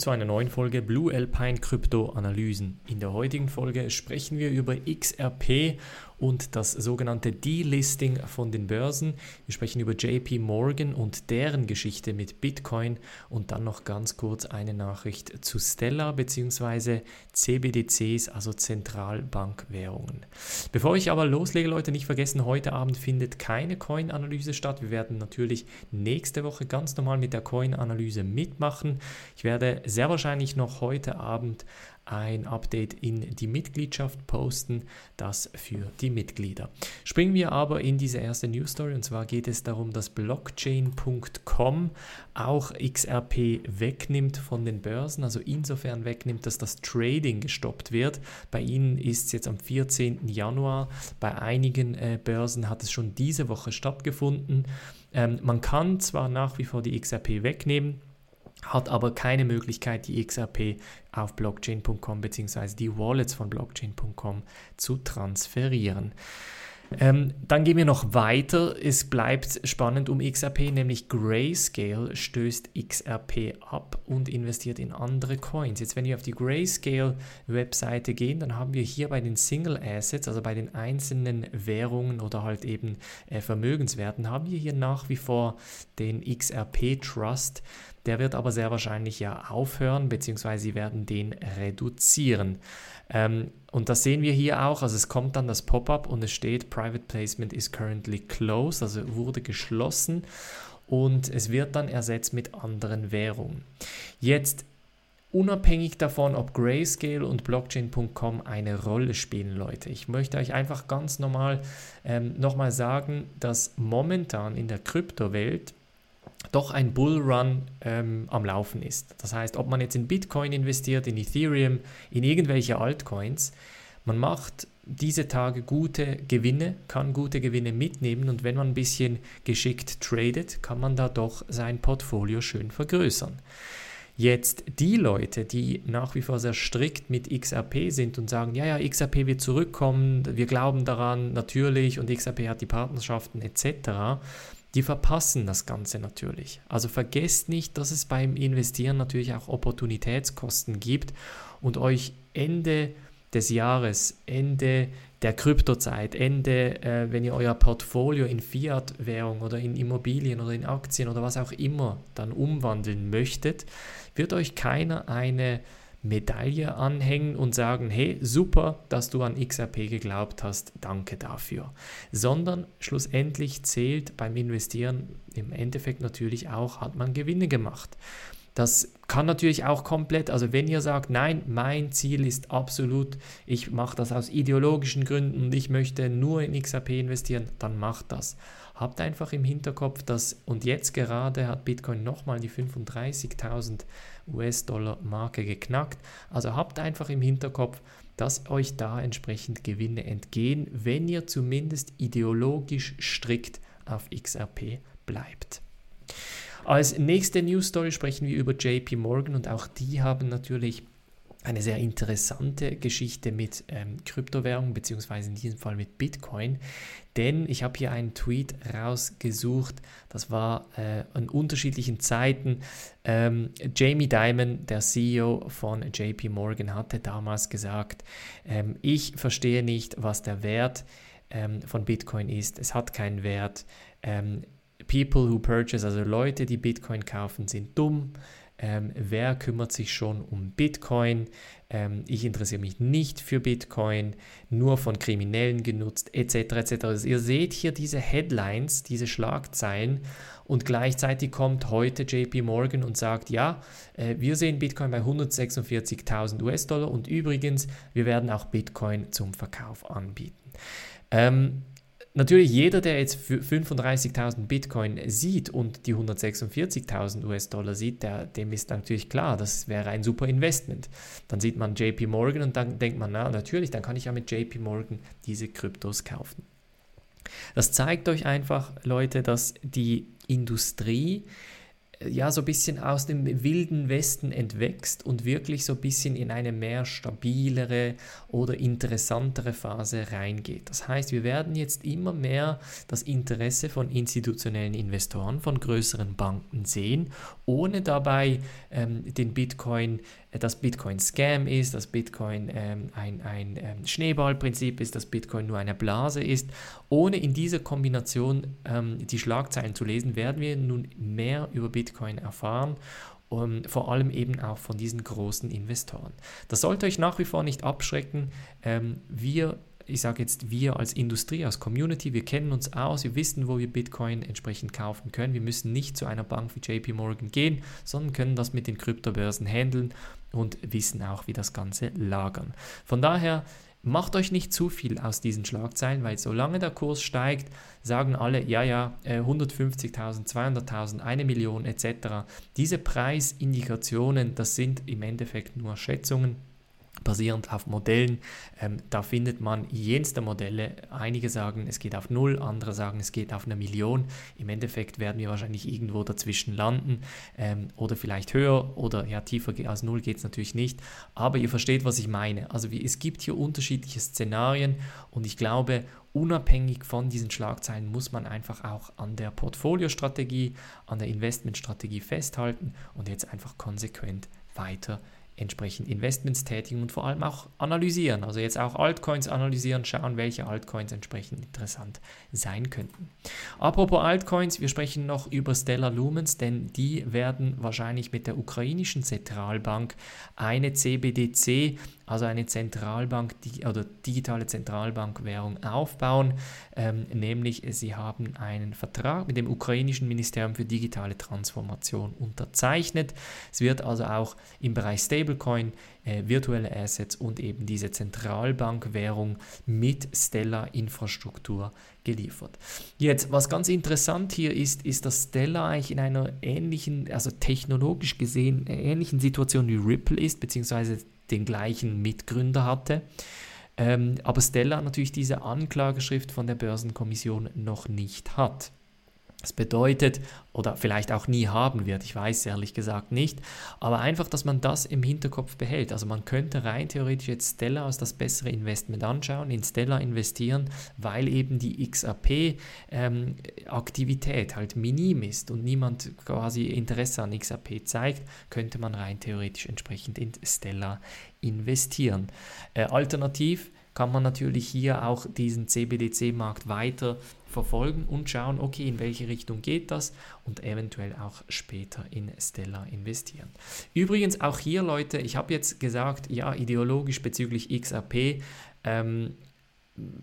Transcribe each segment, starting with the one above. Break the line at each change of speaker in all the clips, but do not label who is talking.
zu einer neuen Folge Blue Alpine Krypto Analysen. In der heutigen Folge sprechen wir über XRP und das sogenannte Delisting von den Börsen. Wir sprechen über JP Morgan und deren Geschichte mit Bitcoin und dann noch ganz kurz eine Nachricht zu Stellar bzw. CBDCs, also Zentralbankwährungen. Bevor ich aber loslege, Leute, nicht vergessen, heute Abend findet keine Coin-Analyse statt. Wir werden natürlich nächste Woche ganz normal mit der Coin-Analyse mitmachen. Ich werde sehr wahrscheinlich noch heute Abend ein Update in die Mitgliedschaft posten, das für die Mitglieder. Springen wir aber in diese erste News Story und zwar geht es darum, dass Blockchain.com auch XRP wegnimmt von den Börsen, also insofern wegnimmt, dass das Trading gestoppt wird. Bei ihnen ist es jetzt am 14. Januar, bei einigen äh, Börsen hat es schon diese Woche stattgefunden. Ähm, man kann zwar nach wie vor die XRP wegnehmen, hat aber keine Möglichkeit, die XRP auf blockchain.com bzw. die Wallets von blockchain.com zu transferieren. Ähm, dann gehen wir noch weiter. Es bleibt spannend um XRP, nämlich Grayscale stößt XRP ab und investiert in andere Coins. Jetzt, wenn wir auf die Grayscale-Webseite gehen, dann haben wir hier bei den Single Assets, also bei den einzelnen Währungen oder halt eben äh, Vermögenswerten, haben wir hier nach wie vor den XRP Trust. Der wird aber sehr wahrscheinlich ja aufhören, beziehungsweise sie werden den reduzieren. Ähm, und das sehen wir hier auch, also es kommt dann das Pop-up und es steht, Private Placement is currently closed, also wurde geschlossen und es wird dann ersetzt mit anderen Währungen. Jetzt unabhängig davon, ob Grayscale und Blockchain.com eine Rolle spielen, Leute. Ich möchte euch einfach ganz normal ähm, nochmal sagen, dass momentan in der Kryptowelt doch ein Bullrun ähm, am Laufen ist. Das heißt, ob man jetzt in Bitcoin investiert, in Ethereum, in irgendwelche Altcoins, man macht diese Tage gute Gewinne, kann gute Gewinne mitnehmen und wenn man ein bisschen geschickt tradet, kann man da doch sein Portfolio schön vergrößern. Jetzt die Leute, die nach wie vor sehr strikt mit XRP sind und sagen, ja, ja, XRP wird zurückkommen, wir glauben daran natürlich und XRP hat die Partnerschaften etc., die verpassen das Ganze natürlich. Also vergesst nicht, dass es beim Investieren natürlich auch Opportunitätskosten gibt und euch Ende des Jahres, Ende der Kryptozeit, Ende, äh, wenn ihr euer Portfolio in Fiat-Währung oder in Immobilien oder in Aktien oder was auch immer dann umwandeln möchtet, wird euch keiner eine Medaille anhängen und sagen, hey, super, dass du an XRP geglaubt hast, danke dafür. Sondern schlussendlich zählt beim Investieren im Endeffekt natürlich auch, hat man Gewinne gemacht. Das kann natürlich auch komplett, also wenn ihr sagt, nein, mein Ziel ist absolut, ich mache das aus ideologischen Gründen und ich möchte nur in XRP investieren, dann macht das. Habt einfach im Hinterkopf, dass, und jetzt gerade hat Bitcoin nochmal die 35.000 US-Dollar-Marke geknackt. Also habt einfach im Hinterkopf, dass euch da entsprechend Gewinne entgehen, wenn ihr zumindest ideologisch strikt auf XRP bleibt. Als nächste News Story sprechen wir über JP Morgan und auch die haben natürlich eine sehr interessante Geschichte mit ähm, Kryptowährungen, beziehungsweise in diesem Fall mit Bitcoin. Denn ich habe hier einen Tweet rausgesucht, das war äh, an unterschiedlichen Zeiten. Ähm, Jamie Dimon, der CEO von JP Morgan, hatte damals gesagt, ähm, ich verstehe nicht, was der Wert ähm, von Bitcoin ist. Es hat keinen Wert. People who purchase, also Leute, die Bitcoin kaufen, sind dumm ähm, wer kümmert sich schon um Bitcoin, ähm, ich interessiere mich nicht für Bitcoin, nur von Kriminellen genutzt, etc. etc. Also ihr seht hier diese Headlines, diese Schlagzeilen und gleichzeitig kommt heute JP Morgan und sagt, ja, äh, wir sehen Bitcoin bei 146.000 US-Dollar und übrigens, wir werden auch Bitcoin zum Verkauf anbieten. Ähm, Natürlich, jeder, der jetzt 35.000 Bitcoin sieht und die 146.000 US-Dollar sieht, der, dem ist natürlich klar, das wäre ein super Investment. Dann sieht man JP Morgan und dann denkt man, na natürlich, dann kann ich ja mit JP Morgan diese Kryptos kaufen. Das zeigt euch einfach, Leute, dass die Industrie ja so ein bisschen aus dem wilden Westen entwächst und wirklich so ein bisschen in eine mehr stabilere oder interessantere Phase reingeht. Das heißt, wir werden jetzt immer mehr das Interesse von institutionellen Investoren, von größeren Banken sehen, ohne dabei ähm, den Bitcoin dass Bitcoin Scam ist, dass Bitcoin ähm, ein, ein ähm, Schneeballprinzip ist, dass Bitcoin nur eine Blase ist. Ohne in dieser Kombination ähm, die Schlagzeilen zu lesen, werden wir nun mehr über Bitcoin erfahren. Um, vor allem eben auch von diesen großen Investoren. Das sollte euch nach wie vor nicht abschrecken. Ähm, wir ich sage jetzt wir als Industrie, als Community, wir kennen uns aus, wir wissen, wo wir Bitcoin entsprechend kaufen können. Wir müssen nicht zu einer Bank wie JP Morgan gehen, sondern können das mit den Kryptobörsen handeln und wissen auch, wie das Ganze lagern. Von daher macht euch nicht zu viel aus diesen Schlagzeilen, weil solange der Kurs steigt, sagen alle, ja, ja, 150.000, 200.000, eine Million etc. Diese Preisindikationen, das sind im Endeffekt nur Schätzungen basierend auf Modellen. Ähm, da findet man jenste Modelle. Einige sagen, es geht auf null, andere sagen, es geht auf eine Million. Im Endeffekt werden wir wahrscheinlich irgendwo dazwischen landen ähm, oder vielleicht höher oder ja, tiefer als null geht es natürlich nicht. Aber ihr versteht, was ich meine. Also wie, es gibt hier unterschiedliche Szenarien und ich glaube, unabhängig von diesen Schlagzeilen muss man einfach auch an der Portfoliostrategie, an der Investmentstrategie festhalten und jetzt einfach konsequent weiter entsprechend Investments tätigen und vor allem auch analysieren. Also jetzt auch Altcoins analysieren, schauen, welche Altcoins entsprechend interessant sein könnten. Apropos Altcoins, wir sprechen noch über Stellar Lumens, denn die werden wahrscheinlich mit der ukrainischen Zentralbank eine CBDC also eine Zentralbank oder digitale Zentralbankwährung aufbauen, ähm, nämlich sie haben einen Vertrag mit dem ukrainischen Ministerium für digitale Transformation unterzeichnet. Es wird also auch im Bereich Stablecoin, äh, virtuelle Assets und eben diese Zentralbankwährung mit Stellar-Infrastruktur geliefert. Jetzt, was ganz interessant hier ist, ist, dass Stellar eigentlich in einer ähnlichen, also technologisch gesehen, ähnlichen Situation wie Ripple ist, beziehungsweise den gleichen Mitgründer hatte. Ähm, aber Stella natürlich diese Anklageschrift von der Börsenkommission noch nicht hat. Das bedeutet, oder vielleicht auch nie haben wird, ich weiß ehrlich gesagt nicht, aber einfach, dass man das im Hinterkopf behält. Also man könnte rein theoretisch jetzt Stella als das bessere Investment anschauen, in Stella investieren, weil eben die XAP-Aktivität ähm, halt minim ist und niemand quasi Interesse an XAP zeigt, könnte man rein theoretisch entsprechend in Stella investieren. Äh, alternativ kann man natürlich hier auch diesen CBDC-Markt weiter verfolgen und schauen, okay, in welche Richtung geht das und eventuell auch später in Stella investieren. Übrigens auch hier, Leute, ich habe jetzt gesagt, ja, ideologisch bezüglich XRP, ähm,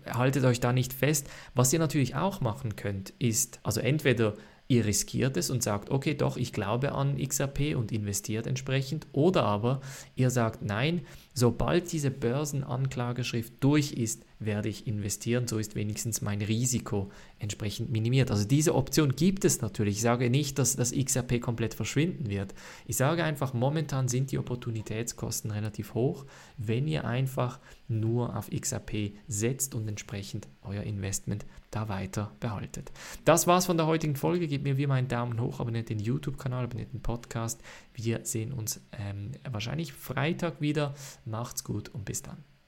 haltet euch da nicht fest. Was ihr natürlich auch machen könnt, ist, also entweder ihr riskiert es und sagt, okay, doch, ich glaube an XRP und investiert entsprechend. Oder aber ihr sagt, nein, sobald diese Börsenanklageschrift durch ist, werde ich investieren. So ist wenigstens mein Risiko entsprechend minimiert. Also diese Option gibt es natürlich. Ich sage nicht, dass das XRP komplett verschwinden wird. Ich sage einfach, momentan sind die Opportunitätskosten relativ hoch, wenn ihr einfach nur auf XRP setzt und entsprechend euer Investment da weiter behaltet. Das war's von der heutigen Folge. Gebt mir wie immer einen Daumen hoch, abonniert den YouTube-Kanal, abonniert den Podcast. Wir sehen uns ähm, wahrscheinlich Freitag wieder. Macht's gut und bis dann.